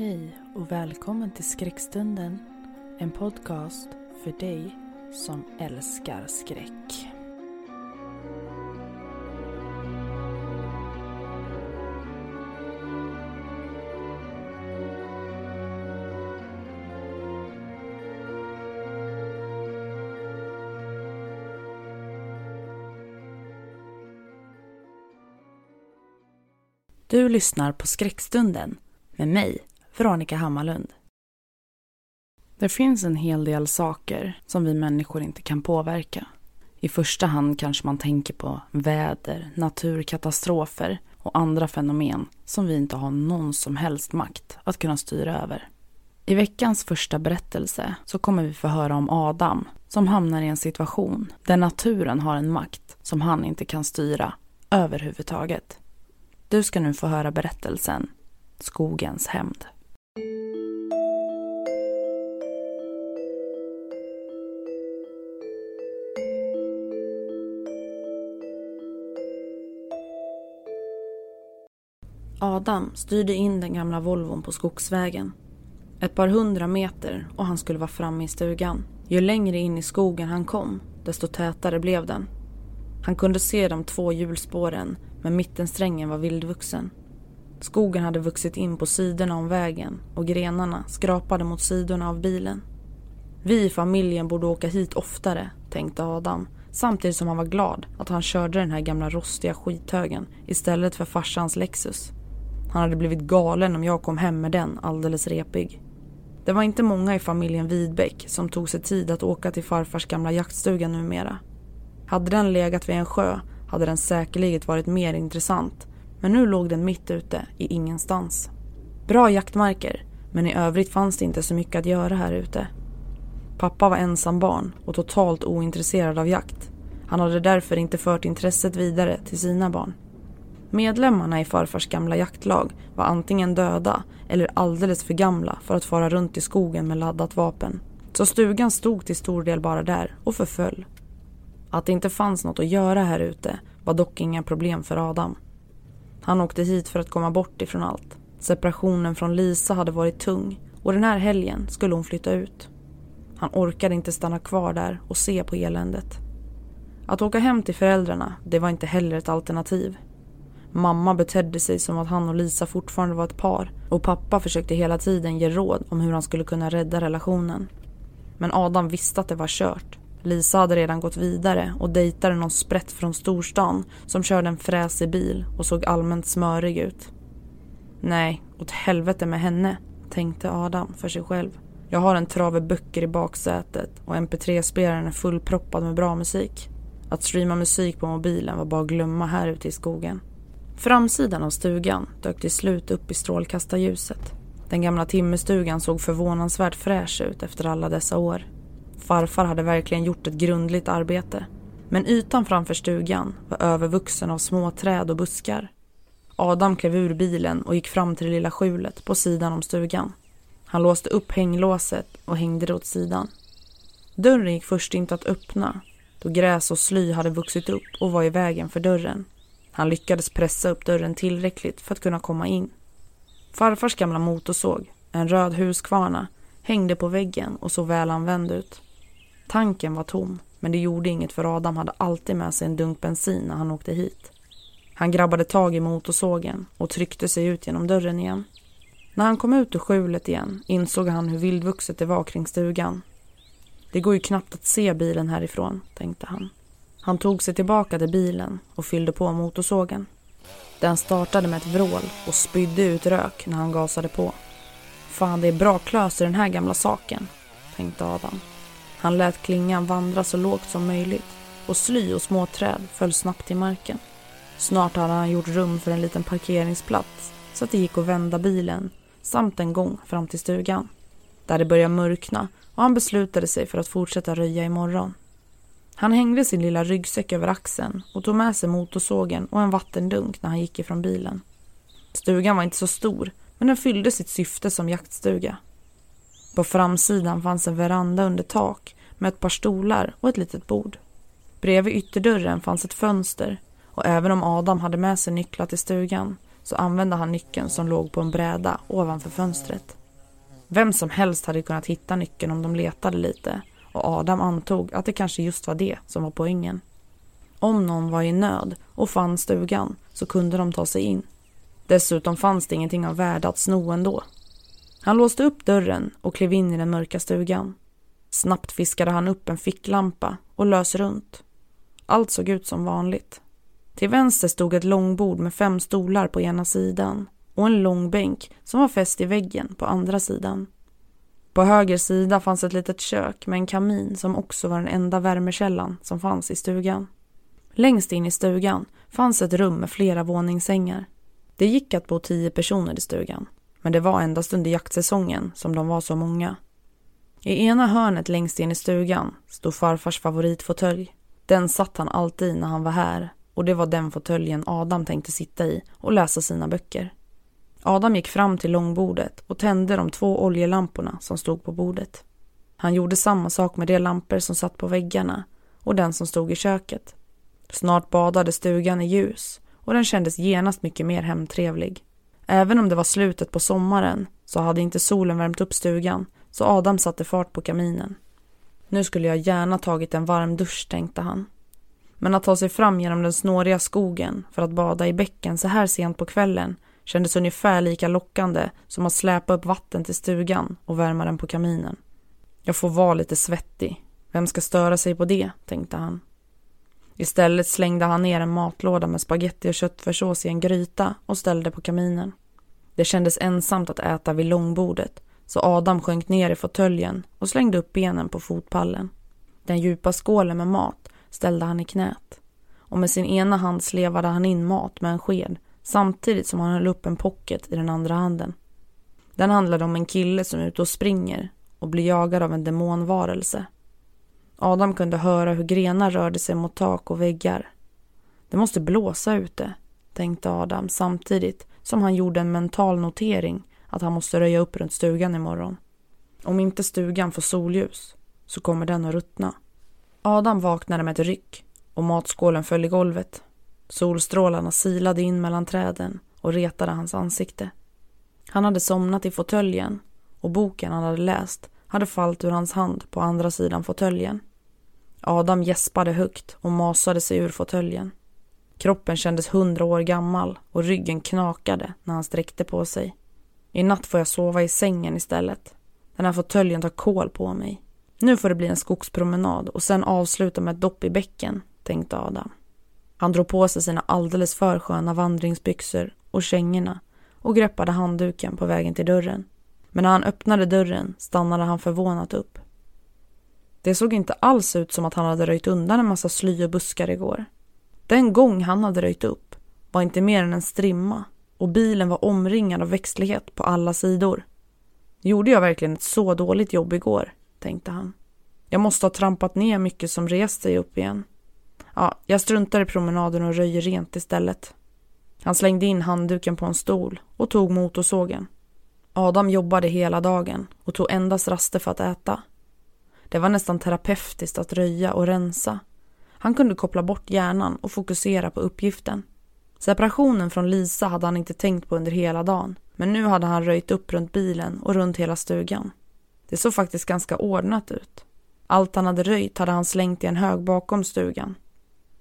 Hej och välkommen till Skräckstunden. En podcast för dig som älskar skräck. Du lyssnar på Skräckstunden med mig, Veronica Hammarlund. Det finns en hel del saker som vi människor inte kan påverka. I första hand kanske man tänker på väder, naturkatastrofer och andra fenomen som vi inte har någon som helst makt att kunna styra över. I veckans första berättelse så kommer vi få höra om Adam som hamnar i en situation där naturen har en makt som han inte kan styra överhuvudtaget. Du ska nu få höra berättelsen Skogens hämnd. Adam styrde in den gamla Volvon på skogsvägen. Ett par hundra meter och han skulle vara framme i stugan. Ju längre in i skogen han kom, desto tätare blev den. Han kunde se de två hjulspåren, men mittensträngen var vildvuxen. Skogen hade vuxit in på sidorna om vägen och grenarna skrapade mot sidorna av bilen. Vi i familjen borde åka hit oftare, tänkte Adam samtidigt som han var glad att han körde den här gamla rostiga skithögen istället för farsans Lexus. Han hade blivit galen om jag kom hem med den alldeles repig. Det var inte många i familjen Widbeck som tog sig tid att åka till farfars gamla jaktstuga numera. Hade den legat vid en sjö hade den säkerligen varit mer intressant men nu låg den mitt ute i ingenstans. Bra jaktmarker, men i övrigt fanns det inte så mycket att göra här ute. Pappa var ensam barn och totalt ointresserad av jakt. Han hade därför inte fört intresset vidare till sina barn. Medlemmarna i farfars gamla jaktlag var antingen döda eller alldeles för gamla för att fara runt i skogen med laddat vapen. Så stugan stod till stor del bara där och förföll. Att det inte fanns något att göra här ute var dock inga problem för Adam. Han åkte hit för att komma bort ifrån allt. Separationen från Lisa hade varit tung och den här helgen skulle hon flytta ut. Han orkade inte stanna kvar där och se på eländet. Att åka hem till föräldrarna, det var inte heller ett alternativ. Mamma betedde sig som att han och Lisa fortfarande var ett par och pappa försökte hela tiden ge råd om hur han skulle kunna rädda relationen. Men Adam visste att det var kört. Lisa hade redan gått vidare och dejtade någon sprätt från storstan som körde en fräsig bil och såg allmänt smörig ut. Nej, åt helvete med henne, tänkte Adam för sig själv. Jag har en trave böcker i baksätet och mp3-spelaren är fullproppad med bra musik. Att streama musik på mobilen var bara att glömma här ute i skogen. Framsidan av stugan dök till slut upp i strålkastarljuset. Den gamla timmerstugan såg förvånansvärt fräsch ut efter alla dessa år. Farfar hade verkligen gjort ett grundligt arbete. Men ytan framför stugan var övervuxen av små träd och buskar. Adam klev ur bilen och gick fram till det lilla skjulet på sidan om stugan. Han låste upp hänglåset och hängde det åt sidan. Dörren gick först inte att öppna då gräs och sly hade vuxit upp och var i vägen för dörren. Han lyckades pressa upp dörren tillräckligt för att kunna komma in. Farfars gamla motorsåg, en röd huskvarna, hängde på väggen och såg välanvänd ut. Tanken var tom, men det gjorde inget för Adam hade alltid med sig en dunk bensin när han åkte hit. Han grabbade tag i motorsågen och tryckte sig ut genom dörren igen. När han kom ut ur skjulet igen insåg han hur vildvuxet det var kring stugan. Det går ju knappt att se bilen härifrån, tänkte han. Han tog sig tillbaka till bilen och fyllde på motorsågen. Den startade med ett vrål och spydde ut rök när han gasade på. Fan, det är bra klös i den här gamla saken, tänkte Adam. Han lät klingan vandra så lågt som möjligt och sly och små träd föll snabbt till marken. Snart hade han gjort rum för en liten parkeringsplats så att det gick att vända bilen samt en gång fram till stugan. Där det började mörkna och han beslutade sig för att fortsätta röja imorgon. Han hängde sin lilla ryggsäck över axeln och tog med sig motorsågen och en vattendunk när han gick ifrån bilen. Stugan var inte så stor, men den fyllde sitt syfte som jaktstuga. På framsidan fanns en veranda under tak med ett par stolar och ett litet bord. Bredvid ytterdörren fanns ett fönster och även om Adam hade med sig nycklar till stugan så använde han nyckeln som låg på en bräda ovanför fönstret. Vem som helst hade kunnat hitta nyckeln om de letade lite och Adam antog att det kanske just var det som var poängen. Om någon var i nöd och fann stugan så kunde de ta sig in. Dessutom fanns det ingenting av värde att sno ändå. Han låste upp dörren och klev in i den mörka stugan. Snabbt fiskade han upp en ficklampa och lös runt. Allt såg ut som vanligt. Till vänster stod ett långbord med fem stolar på ena sidan och en lång bänk som var fäst i väggen på andra sidan. På höger sida fanns ett litet kök med en kamin som också var den enda värmekällan som fanns i stugan. Längst in i stugan fanns ett rum med flera våningssängar. Det gick att bo tio personer i stugan, men det var endast under jaktsäsongen som de var så många. I ena hörnet längst in i stugan stod farfars favoritfåtölj. Den satt han alltid i när han var här och det var den fåtöljen Adam tänkte sitta i och läsa sina böcker. Adam gick fram till långbordet och tände de två oljelamporna som stod på bordet. Han gjorde samma sak med de lampor som satt på väggarna och den som stod i köket. Snart badade stugan i ljus och den kändes genast mycket mer hemtrevlig. Även om det var slutet på sommaren så hade inte solen värmt upp stugan så Adam satte fart på kaminen. Nu skulle jag gärna tagit en varm dusch, tänkte han. Men att ta sig fram genom den snåriga skogen för att bada i bäcken så här sent på kvällen kändes ungefär lika lockande som att släpa upp vatten till stugan och värma den på kaminen. Jag får vara lite svettig. Vem ska störa sig på det, tänkte han. Istället slängde han ner en matlåda med spaghetti och köttfärssås i en gryta och ställde på kaminen. Det kändes ensamt att äta vid långbordet så Adam sjönk ner i fåtöljen och slängde upp benen på fotpallen. Den djupa skålen med mat ställde han i knät och med sin ena hand slevade han in mat med en sked samtidigt som han höll upp en pocket i den andra handen. Den handlade om en kille som är ute och springer och blir jagad av en demonvarelse. Adam kunde höra hur grenar rörde sig mot tak och väggar. Det måste blåsa ute, tänkte Adam samtidigt som han gjorde en mental notering att han måste röja upp runt stugan imorgon. Om inte stugan får solljus så kommer den att ruttna. Adam vaknade med ett ryck och matskålen föll i golvet. Solstrålarna silade in mellan träden och retade hans ansikte. Han hade somnat i fåtöljen och boken han hade läst hade fallit ur hans hand på andra sidan fåtöljen. Adam gäspade högt och masade sig ur fåtöljen. Kroppen kändes hundra år gammal och ryggen knakade när han sträckte på sig. I natt får jag sova i sängen istället. Den här fåtöljen tar kål på mig. Nu får det bli en skogspromenad och sen avsluta med ett dopp i bäcken, tänkte Adam. Han drog på sig sina alldeles för sköna vandringsbyxor och kängorna och greppade handduken på vägen till dörren. Men när han öppnade dörren stannade han förvånat upp. Det såg inte alls ut som att han hade röjt undan en massa sly och buskar igår. Den gång han hade röjt upp var inte mer än en strimma och bilen var omringad av växtlighet på alla sidor. Gjorde jag verkligen ett så dåligt jobb igår, tänkte han. Jag måste ha trampat ner mycket som rest sig upp igen. Ja, jag struntar i promenaden och röjer rent istället. Han slängde in handduken på en stol och tog motorsågen. Adam jobbade hela dagen och tog endast raster för att äta. Det var nästan terapeutiskt att röja och rensa. Han kunde koppla bort hjärnan och fokusera på uppgiften. Separationen från Lisa hade han inte tänkt på under hela dagen. Men nu hade han röjt upp runt bilen och runt hela stugan. Det såg faktiskt ganska ordnat ut. Allt han hade röjt hade han slängt i en hög bakom stugan.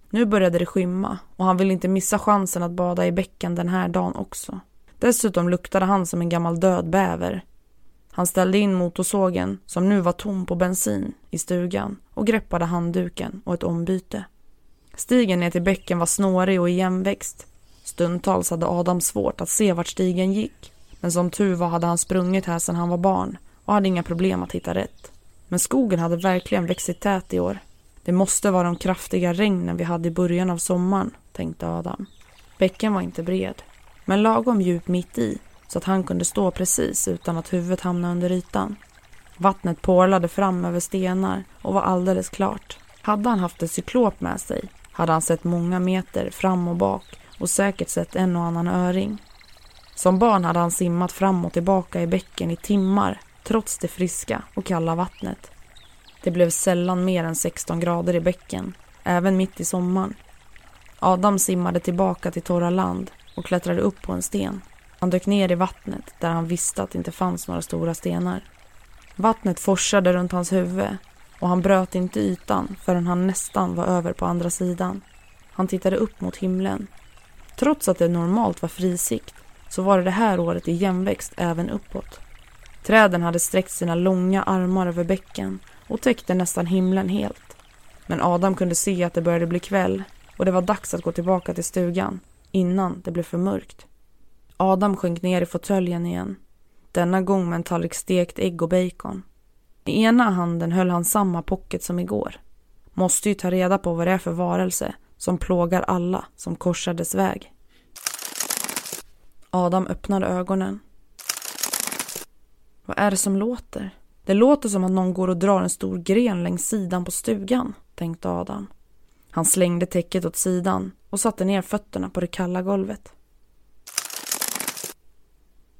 Nu började det skymma och han ville inte missa chansen att bada i bäcken den här dagen också. Dessutom luktade han som en gammal död bäver. Han ställde in motorsågen, som nu var tom på bensin, i stugan och greppade handduken och ett ombyte. Stigen ner till bäcken var snårig och igenväxt. Stundtals hade Adam svårt att se vart stigen gick. Men som tur var hade han sprungit här sedan han var barn och hade inga problem att hitta rätt. Men skogen hade verkligen växt tät i år. Det måste vara de kraftiga regnen vi hade i början av sommaren, tänkte Adam. Bäcken var inte bred, men lagom djup mitt i så att han kunde stå precis utan att huvudet hamnade under ytan. Vattnet porlade fram över stenar och var alldeles klart. Hade han haft ett cyklop med sig hade han sett många meter fram och bak och säkert sett en och annan öring. Som barn hade han simmat fram och tillbaka i bäcken i timmar trots det friska och kalla vattnet. Det blev sällan mer än 16 grader i bäcken, även mitt i sommaren. Adam simmade tillbaka till torra land och klättrade upp på en sten. Han dök ner i vattnet där han visste att det inte fanns några stora stenar. Vattnet forsade runt hans huvud och han bröt inte ytan förrän han nästan var över på andra sidan. Han tittade upp mot himlen. Trots att det normalt var frisikt så var det det här året i jämväxt även uppåt. Träden hade sträckt sina långa armar över bäcken och täckte nästan himlen helt. Men Adam kunde se att det började bli kväll och det var dags att gå tillbaka till stugan innan det blev för mörkt. Adam sjönk ner i fåtöljen igen. Denna gång med en tallrik stekt ägg och bacon. I ena handen höll han samma pocket som igår. Måste ju ta reda på vad det är för varelse som plågar alla som korsar dess väg. Adam öppnade ögonen. Vad är det som låter? Det låter som att någon går och drar en stor gren längs sidan på stugan, tänkte Adam. Han slängde täcket åt sidan och satte ner fötterna på det kalla golvet.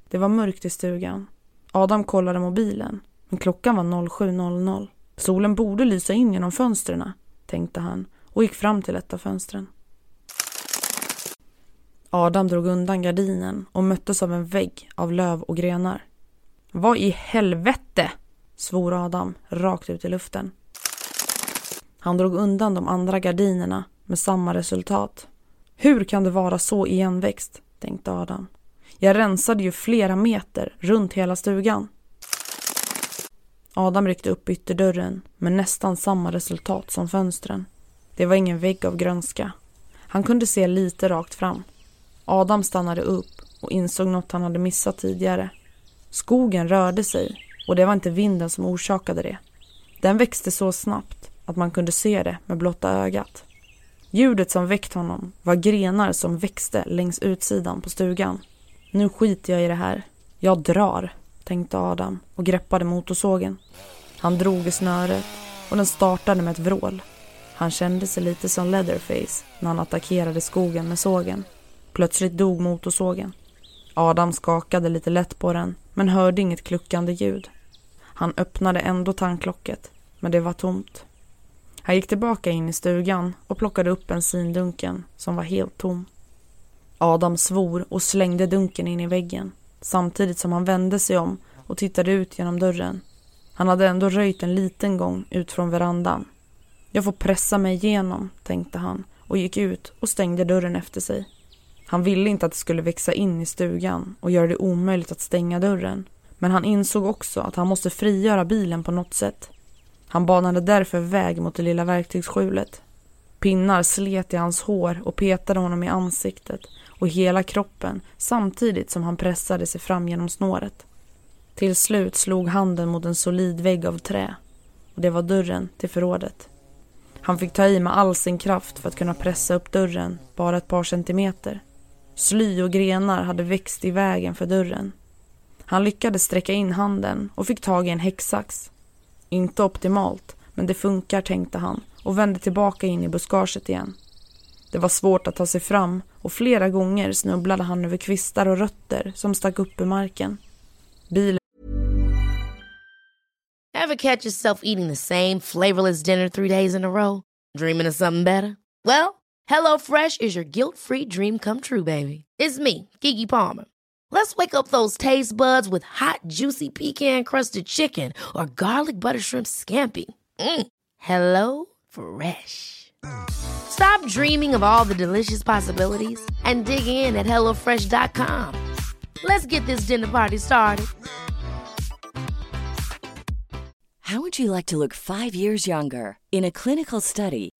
Det var mörkt i stugan. Adam kollade mobilen, men klockan var 07.00. Solen borde lysa in genom fönstren, tänkte han och gick fram till ett av fönstren. Adam drog undan gardinen och möttes av en vägg av löv och grenar. Vad i helvete! Svor Adam rakt ut i luften. Han drog undan de andra gardinerna med samma resultat. Hur kan det vara så igenväxt, tänkte Adam. Jag rensade ju flera meter runt hela stugan. Adam ryckte upp ytterdörren med nästan samma resultat som fönstren. Det var ingen vägg av grönska. Han kunde se lite rakt fram. Adam stannade upp och insåg något han hade missat tidigare. Skogen rörde sig och det var inte vinden som orsakade det. Den växte så snabbt att man kunde se det med blotta ögat. Ljudet som väckt honom var grenar som växte längs utsidan på stugan. Nu skiter jag i det här. Jag drar, tänkte Adam och greppade motorsågen. Han drog i snöret och den startade med ett vrål. Han kände sig lite som Leatherface när han attackerade skogen med sågen. Plötsligt dog motorsågen. Adam skakade lite lätt på den men hörde inget kluckande ljud. Han öppnade ändå tanklocket, men det var tomt. Han gick tillbaka in i stugan och plockade upp bensindunken som var helt tom. Adam svor och slängde dunken in i väggen samtidigt som han vände sig om och tittade ut genom dörren. Han hade ändå röjt en liten gång ut från verandan. Jag får pressa mig igenom, tänkte han och gick ut och stängde dörren efter sig. Han ville inte att det skulle växa in i stugan och göra det omöjligt att stänga dörren. Men han insåg också att han måste frigöra bilen på något sätt. Han banade därför väg mot det lilla verktygsskjulet. Pinnar slet i hans hår och petade honom i ansiktet och hela kroppen samtidigt som han pressade sig fram genom snåret. Till slut slog handen mot en solid vägg av trä och det var dörren till förrådet. Han fick ta i med all sin kraft för att kunna pressa upp dörren bara ett par centimeter. Sly och grenar hade växt i vägen för dörren. Han lyckades sträcka in handen och fick tag i en häcksax. Inte optimalt, men det funkar tänkte han och vände tillbaka in i buskaget igen. Det var svårt att ta sig fram och flera gånger snubblade han över kvistar och rötter som stack upp ur marken. Bilen Have catch yourself eating the same flavorless dinner three days in a row? Dreaming of something better? Well, hello fresh is your guilt free dream come true baby. It's me, Gigi Palmer. Let's wake up those taste buds with hot, juicy pecan crusted chicken or garlic butter shrimp scampi. Mm. Hello Fresh. Stop dreaming of all the delicious possibilities and dig in at HelloFresh.com. Let's get this dinner party started. How would you like to look five years younger? In a clinical study,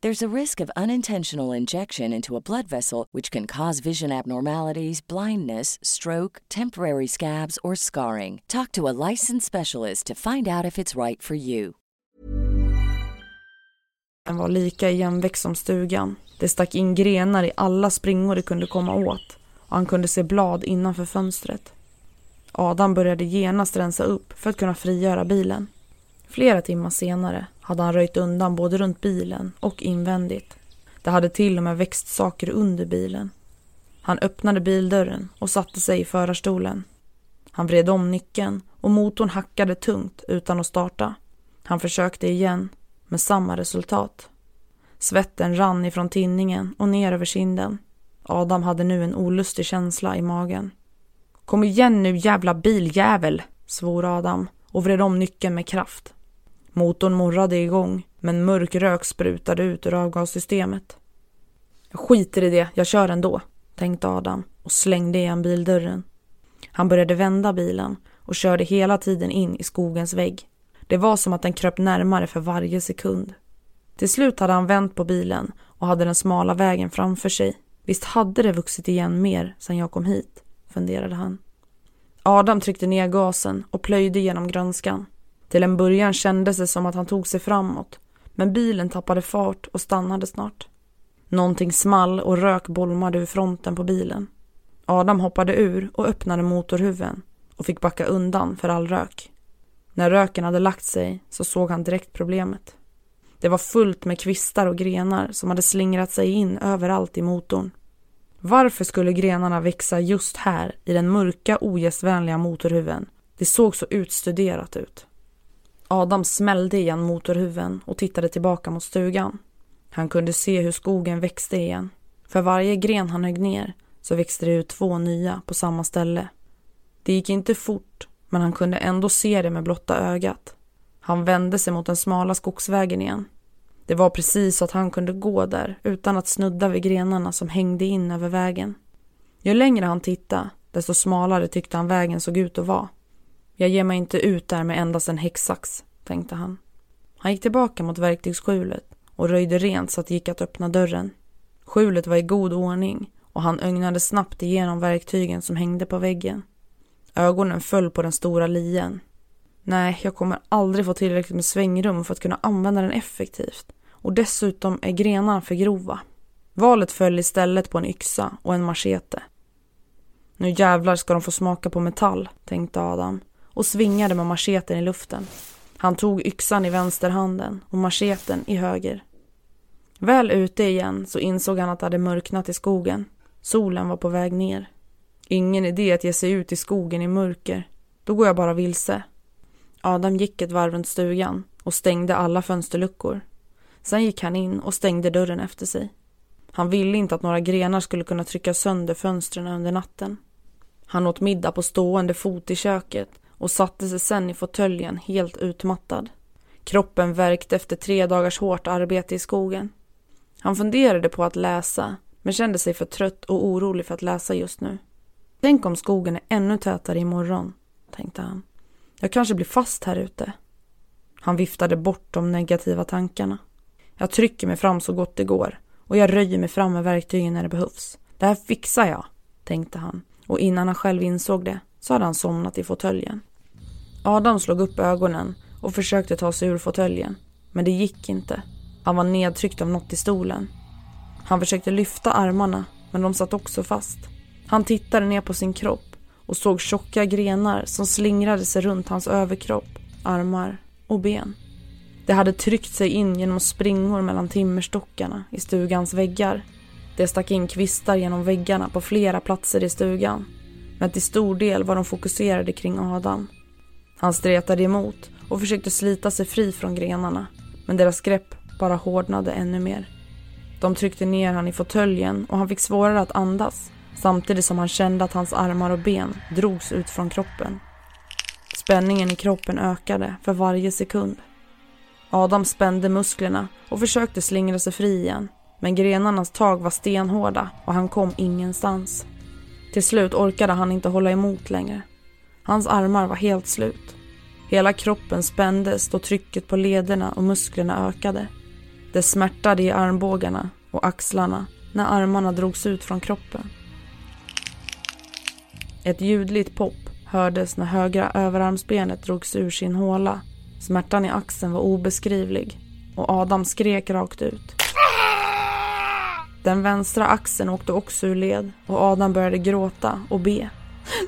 There's a risk of unintentional injection into a blood vessel, which can cause vision abnormalities, blindness, stroke, temporary scabs, or scarring. Talk to a licensed specialist to find out if it's right for you. Den var lika igenväxt som stugan. Det stack in grenar i alla springor det kunde komma åt och han kunde se blad innanför fönstret. Adam började genast rensa upp för att kunna frigöra bilen. Flera timmar senare hade han röjt undan både runt bilen och invändigt. Det hade till och med växt saker under bilen. Han öppnade bildörren och satte sig i förarstolen. Han vred om nyckeln och motorn hackade tungt utan att starta. Han försökte igen, med samma resultat. Svetten rann ifrån tinningen och ner över kinden. Adam hade nu en olustig känsla i magen. Kom igen nu jävla biljävel, svor Adam och vred om nyckeln med kraft. Motorn morrade igång, men mörk rök sprutade ut ur avgassystemet. Jag skiter i det, jag kör ändå, tänkte Adam och slängde igen bildörren. Han började vända bilen och körde hela tiden in i skogens vägg. Det var som att den kröp närmare för varje sekund. Till slut hade han vänt på bilen och hade den smala vägen framför sig. Visst hade det vuxit igen mer sedan jag kom hit, funderade han. Adam tryckte ner gasen och plöjde genom grönskan. Till en början kändes det som att han tog sig framåt, men bilen tappade fart och stannade snart. Någonting small och rök bolmade ur fronten på bilen. Adam hoppade ur och öppnade motorhuven och fick backa undan för all rök. När röken hade lagt sig så såg han direkt problemet. Det var fullt med kvistar och grenar som hade slingrat sig in överallt i motorn. Varför skulle grenarna växa just här i den mörka ogästvänliga motorhuven? Det såg så utstuderat ut. Adam smällde igen motorhuven och tittade tillbaka mot stugan. Han kunde se hur skogen växte igen. För varje gren han högg ner så växte det ut två nya på samma ställe. Det gick inte fort, men han kunde ändå se det med blotta ögat. Han vände sig mot den smala skogsvägen igen. Det var precis så att han kunde gå där utan att snudda vid grenarna som hängde in över vägen. Ju längre han tittade, desto smalare tyckte han vägen såg ut att vara. Jag ger mig inte ut där med endast en häcksax, tänkte han. Han gick tillbaka mot verktygsskjulet och röjde rent så att det gick att öppna dörren. Skjulet var i god ordning och han ögnade snabbt igenom verktygen som hängde på väggen. Ögonen föll på den stora lien. Nej, jag kommer aldrig få tillräckligt med svängrum för att kunna använda den effektivt. Och dessutom är grenarna för grova. Valet föll istället på en yxa och en machete. Nu jävlar ska de få smaka på metall, tänkte Adam och svingade med macheten i luften. Han tog yxan i vänsterhanden och macheten i höger. Väl ute igen så insåg han att det hade mörknat i skogen. Solen var på väg ner. Ingen idé att ge sig ut i skogen i mörker. Då går jag bara vilse. Adam gick ett varv runt stugan och stängde alla fönsterluckor. Sen gick han in och stängde dörren efter sig. Han ville inte att några grenar skulle kunna trycka sönder fönstren under natten. Han åt middag på stående fot i köket och satte sig sen i fåtöljen helt utmattad. Kroppen värkte efter tre dagars hårt arbete i skogen. Han funderade på att läsa, men kände sig för trött och orolig för att läsa just nu. Tänk om skogen är ännu tätare imorgon, tänkte han. Jag kanske blir fast här ute. Han viftade bort de negativa tankarna. Jag trycker mig fram så gott det går och jag röjer mig fram med verktygen när det behövs. Det här fixar jag, tänkte han och innan han själv insåg det så hade han somnat i fåtöljen. Adam slog upp ögonen och försökte ta sig ur fåtöljen, men det gick inte. Han var nedtryckt av något i stolen. Han försökte lyfta armarna, men de satt också fast. Han tittade ner på sin kropp och såg tjocka grenar som slingrade sig runt hans överkropp, armar och ben. Det hade tryckt sig in genom springor mellan timmerstockarna i stugans väggar. Det stack in kvistar genom väggarna på flera platser i stugan. Men till stor del var de fokuserade kring Adam. Han stretade emot och försökte slita sig fri från grenarna, men deras grepp bara hårdnade ännu mer. De tryckte ner han i fåtöljen och han fick svårare att andas samtidigt som han kände att hans armar och ben drogs ut från kroppen. Spänningen i kroppen ökade för varje sekund. Adam spände musklerna och försökte slingra sig fri igen. Men grenarnas tag var stenhårda och han kom ingenstans. Till slut orkade han inte hålla emot längre. Hans armar var helt slut. Hela kroppen spändes då trycket på lederna och musklerna ökade. Det smärtade i armbågarna och axlarna när armarna drogs ut från kroppen. Ett ljudligt pop hördes när högra överarmsbenet drogs ur sin håla. Smärtan i axeln var obeskrivlig och Adam skrek rakt ut. Den vänstra axeln åkte också ur led och Adam började gråta och be.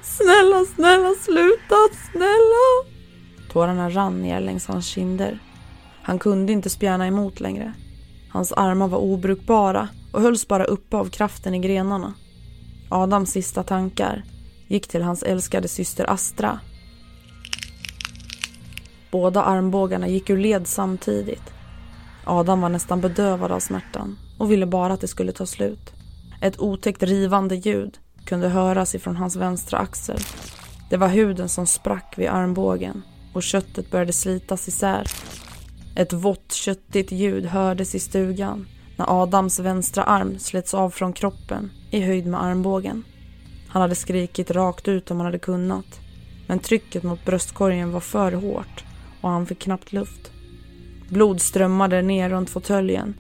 Snälla, snälla, sluta, snälla! Tårarna rann ner längs hans kinder. Han kunde inte spjärna emot längre. Hans armar var obrukbara och hölls bara uppe av kraften i grenarna. Adams sista tankar gick till hans älskade syster Astra. Båda armbågarna gick ur led samtidigt. Adam var nästan bedövad av smärtan och ville bara att det skulle ta slut. Ett otäckt rivande ljud kunde höras ifrån hans vänstra axel. Det var huden som sprack vid armbågen och köttet började slitas isär. Ett vått köttigt ljud hördes i stugan när Adams vänstra arm slets av från kroppen i höjd med armbågen. Han hade skrikit rakt ut om han hade kunnat. Men trycket mot bröstkorgen var för hårt och han fick knappt luft. Blod strömmade ner runt fåtöljen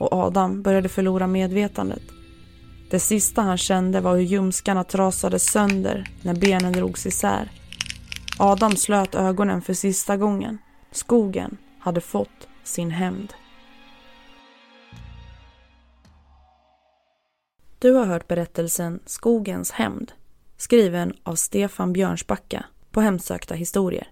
och Adam började förlora medvetandet. Det sista han kände var hur ljumskarna trasades sönder när benen drogs isär. Adam slöt ögonen för sista gången. Skogen hade fått sin hämnd. Du har hört berättelsen Skogens hämnd skriven av Stefan Björnsbacka på Hemsökta historier.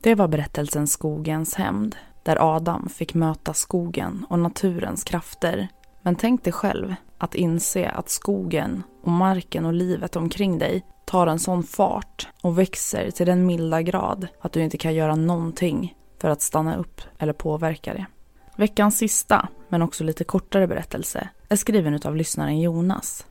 Det var berättelsen Skogens hämnd där Adam fick möta skogen och naturens krafter. Men tänk dig själv att inse att skogen och marken och livet omkring dig tar en sån fart och växer till den milda grad att du inte kan göra någonting för att stanna upp eller påverka det. Veckans sista, men också lite kortare berättelse är skriven av lyssnaren Jonas.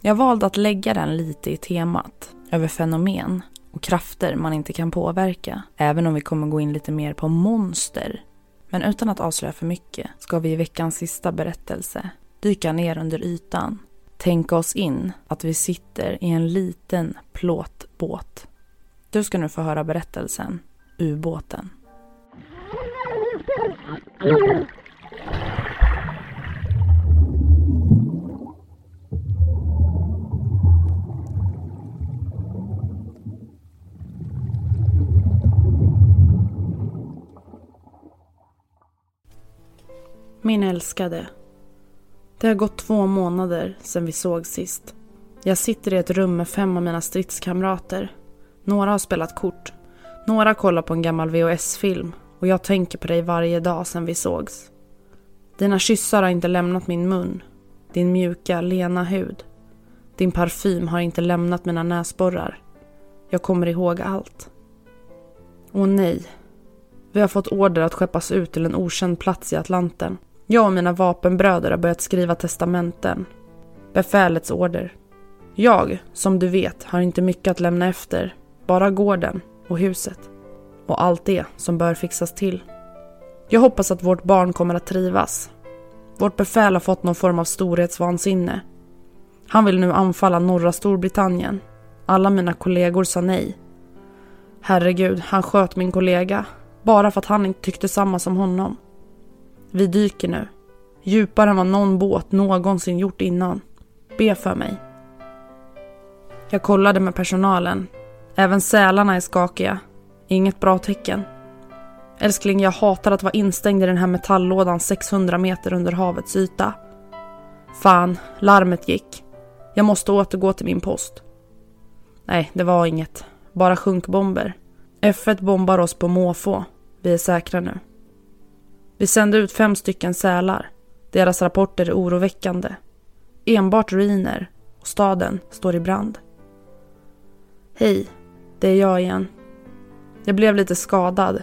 Jag valde att lägga den lite i temat över fenomen och krafter man inte kan påverka, även om vi kommer gå in lite mer på monster. Men utan att avslöja för mycket ska vi i veckans sista berättelse dyka ner under ytan tänka oss in att vi sitter i en liten plåtbåt. Du ska nu få höra berättelsen Ubåten. Min älskade det har gått två månader sedan vi såg sist. Jag sitter i ett rum med fem av mina stridskamrater. Några har spelat kort. Några kollar på en gammal VHS-film och jag tänker på dig varje dag sedan vi sågs. Dina kyssar har inte lämnat min mun. Din mjuka, lena hud. Din parfym har inte lämnat mina näsborrar. Jag kommer ihåg allt. Åh nej. Vi har fått order att skeppas ut till en okänd plats i Atlanten. Jag och mina vapenbröder har börjat skriva testamenten. Befälets order. Jag, som du vet, har inte mycket att lämna efter. Bara gården och huset. Och allt det som bör fixas till. Jag hoppas att vårt barn kommer att trivas. Vårt befäl har fått någon form av storhetsvansinne. Han vill nu anfalla norra Storbritannien. Alla mina kollegor sa nej. Herregud, han sköt min kollega. Bara för att han inte tyckte samma som honom. Vi dyker nu. Djupare än vad någon båt någonsin gjort innan. Be för mig. Jag kollade med personalen. Även sälarna är skakiga. Inget bra tecken. Älskling, jag hatar att vara instängd i den här metalllådan 600 meter under havets yta. Fan, larmet gick. Jag måste återgå till min post. Nej, det var inget. Bara sjunkbomber. F1 bombar oss på måfå. Vi är säkra nu. Vi sände ut fem stycken sälar. Deras rapporter är oroväckande. Enbart ruiner och staden står i brand. Hej, det är jag igen. Jag blev lite skadad.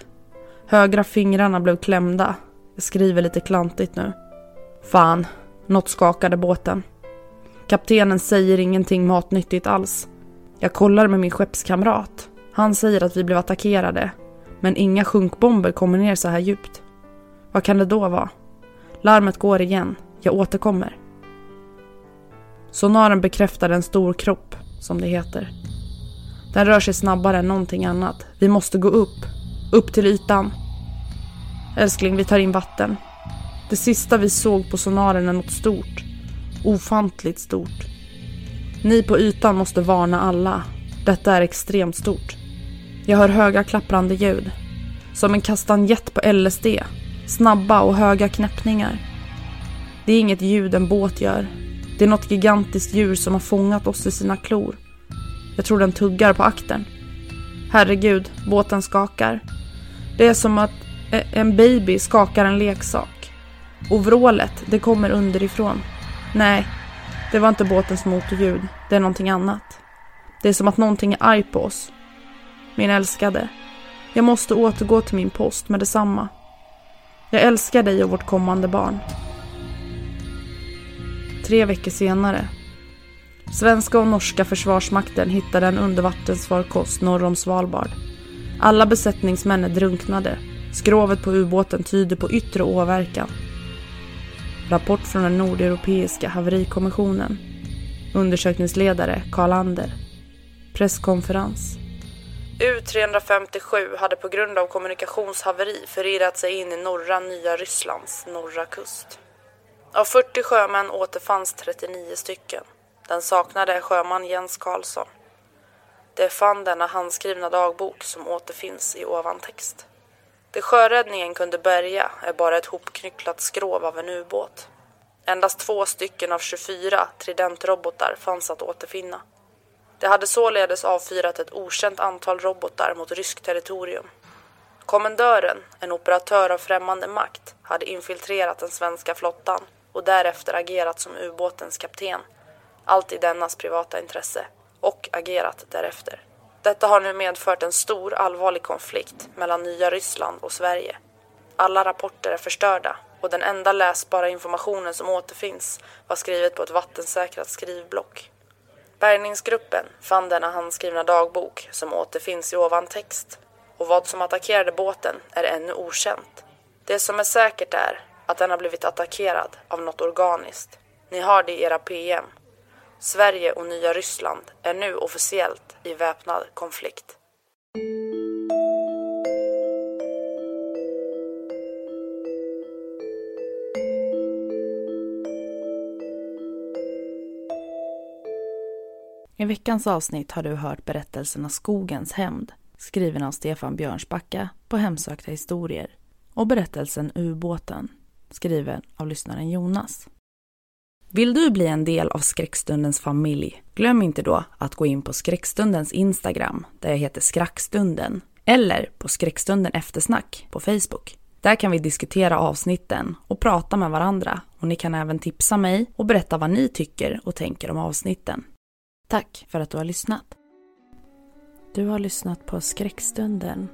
Högra fingrarna blev klämda. Jag skriver lite klantigt nu. Fan, något skakade båten. Kaptenen säger ingenting matnyttigt alls. Jag kollar med min skeppskamrat. Han säger att vi blev attackerade. Men inga sjunkbomber kommer ner så här djupt. Vad kan det då vara? Larmet går igen. Jag återkommer. Sonaren bekräftar en stor kropp, som det heter. Den rör sig snabbare än någonting annat. Vi måste gå upp. Upp till ytan. Älskling, vi tar in vatten. Det sista vi såg på sonaren är något stort. Ofantligt stort. Ni på ytan måste varna alla. Detta är extremt stort. Jag hör höga klapprande ljud. Som en kastanjett på LSD. Snabba och höga knäppningar. Det är inget ljud en båt gör. Det är något gigantiskt djur som har fångat oss i sina klor. Jag tror den tuggar på akten. Herregud, båten skakar. Det är som att e- en baby skakar en leksak. Och vrålet, det kommer underifrån. Nej, det var inte båtens motorljud. Det är någonting annat. Det är som att någonting är arg på oss. Min älskade. Jag måste återgå till min post med detsamma. Jag älskar dig och vårt kommande barn. Tre veckor senare. Svenska och norska försvarsmakten hittade en undervattensfarkost norr om Svalbard. Alla besättningsmän är drunknade. Skrovet på ubåten tyder på yttre åverkan. Rapport från den nordeuropeiska haverikommissionen. Undersökningsledare Karl Ander. Presskonferens. U-357 hade på grund av kommunikationshaveri förirrat sig in i norra nya Rysslands norra kust. Av 40 sjömän återfanns 39 stycken. Den saknade är sjöman Jens Karlsson. Det fann denna handskrivna dagbok som återfinns i ovan text. Det sjöräddningen kunde bärga är bara ett hopknycklat skrov av en ubåt. Endast två stycken av 24 Tridentrobotar fanns att återfinna. Det hade således avfyrat ett okänt antal robotar mot ryskt territorium. Kommendören, en operatör av främmande makt, hade infiltrerat den svenska flottan och därefter agerat som ubåtens kapten. Allt i dennas privata intresse. Och agerat därefter. Detta har nu medfört en stor allvarlig konflikt mellan nya Ryssland och Sverige. Alla rapporter är förstörda och den enda läsbara informationen som återfinns var skrivet på ett vattensäkrat skrivblock. Bärgningsgruppen fann denna handskrivna dagbok som återfinns i ovan text och vad som attackerade båten är ännu okänt. Det som är säkert är att den har blivit attackerad av något organiskt. Ni har det i era PM. Sverige och nya Ryssland är nu officiellt i väpnad konflikt. I veckans avsnitt har du hört berättelserna Skogens hämnd skriven av Stefan Björnsbacka på Hemsökta historier och berättelsen Ubåten skriven av lyssnaren Jonas. Vill du bli en del av Skräckstundens familj? Glöm inte då att gå in på Skräckstundens Instagram där jag heter Skrackstunden eller på Skräckstunden Eftersnack på Facebook. Där kan vi diskutera avsnitten och prata med varandra och ni kan även tipsa mig och berätta vad ni tycker och tänker om avsnitten. Tack för att du har lyssnat. Du har lyssnat på Skräckstunden.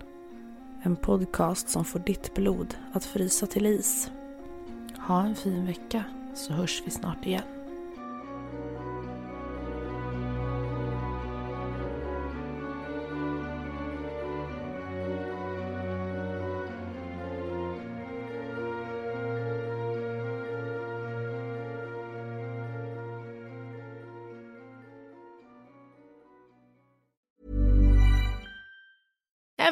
En podcast som får ditt blod att frysa till is. Ha en fin vecka så hörs vi snart igen.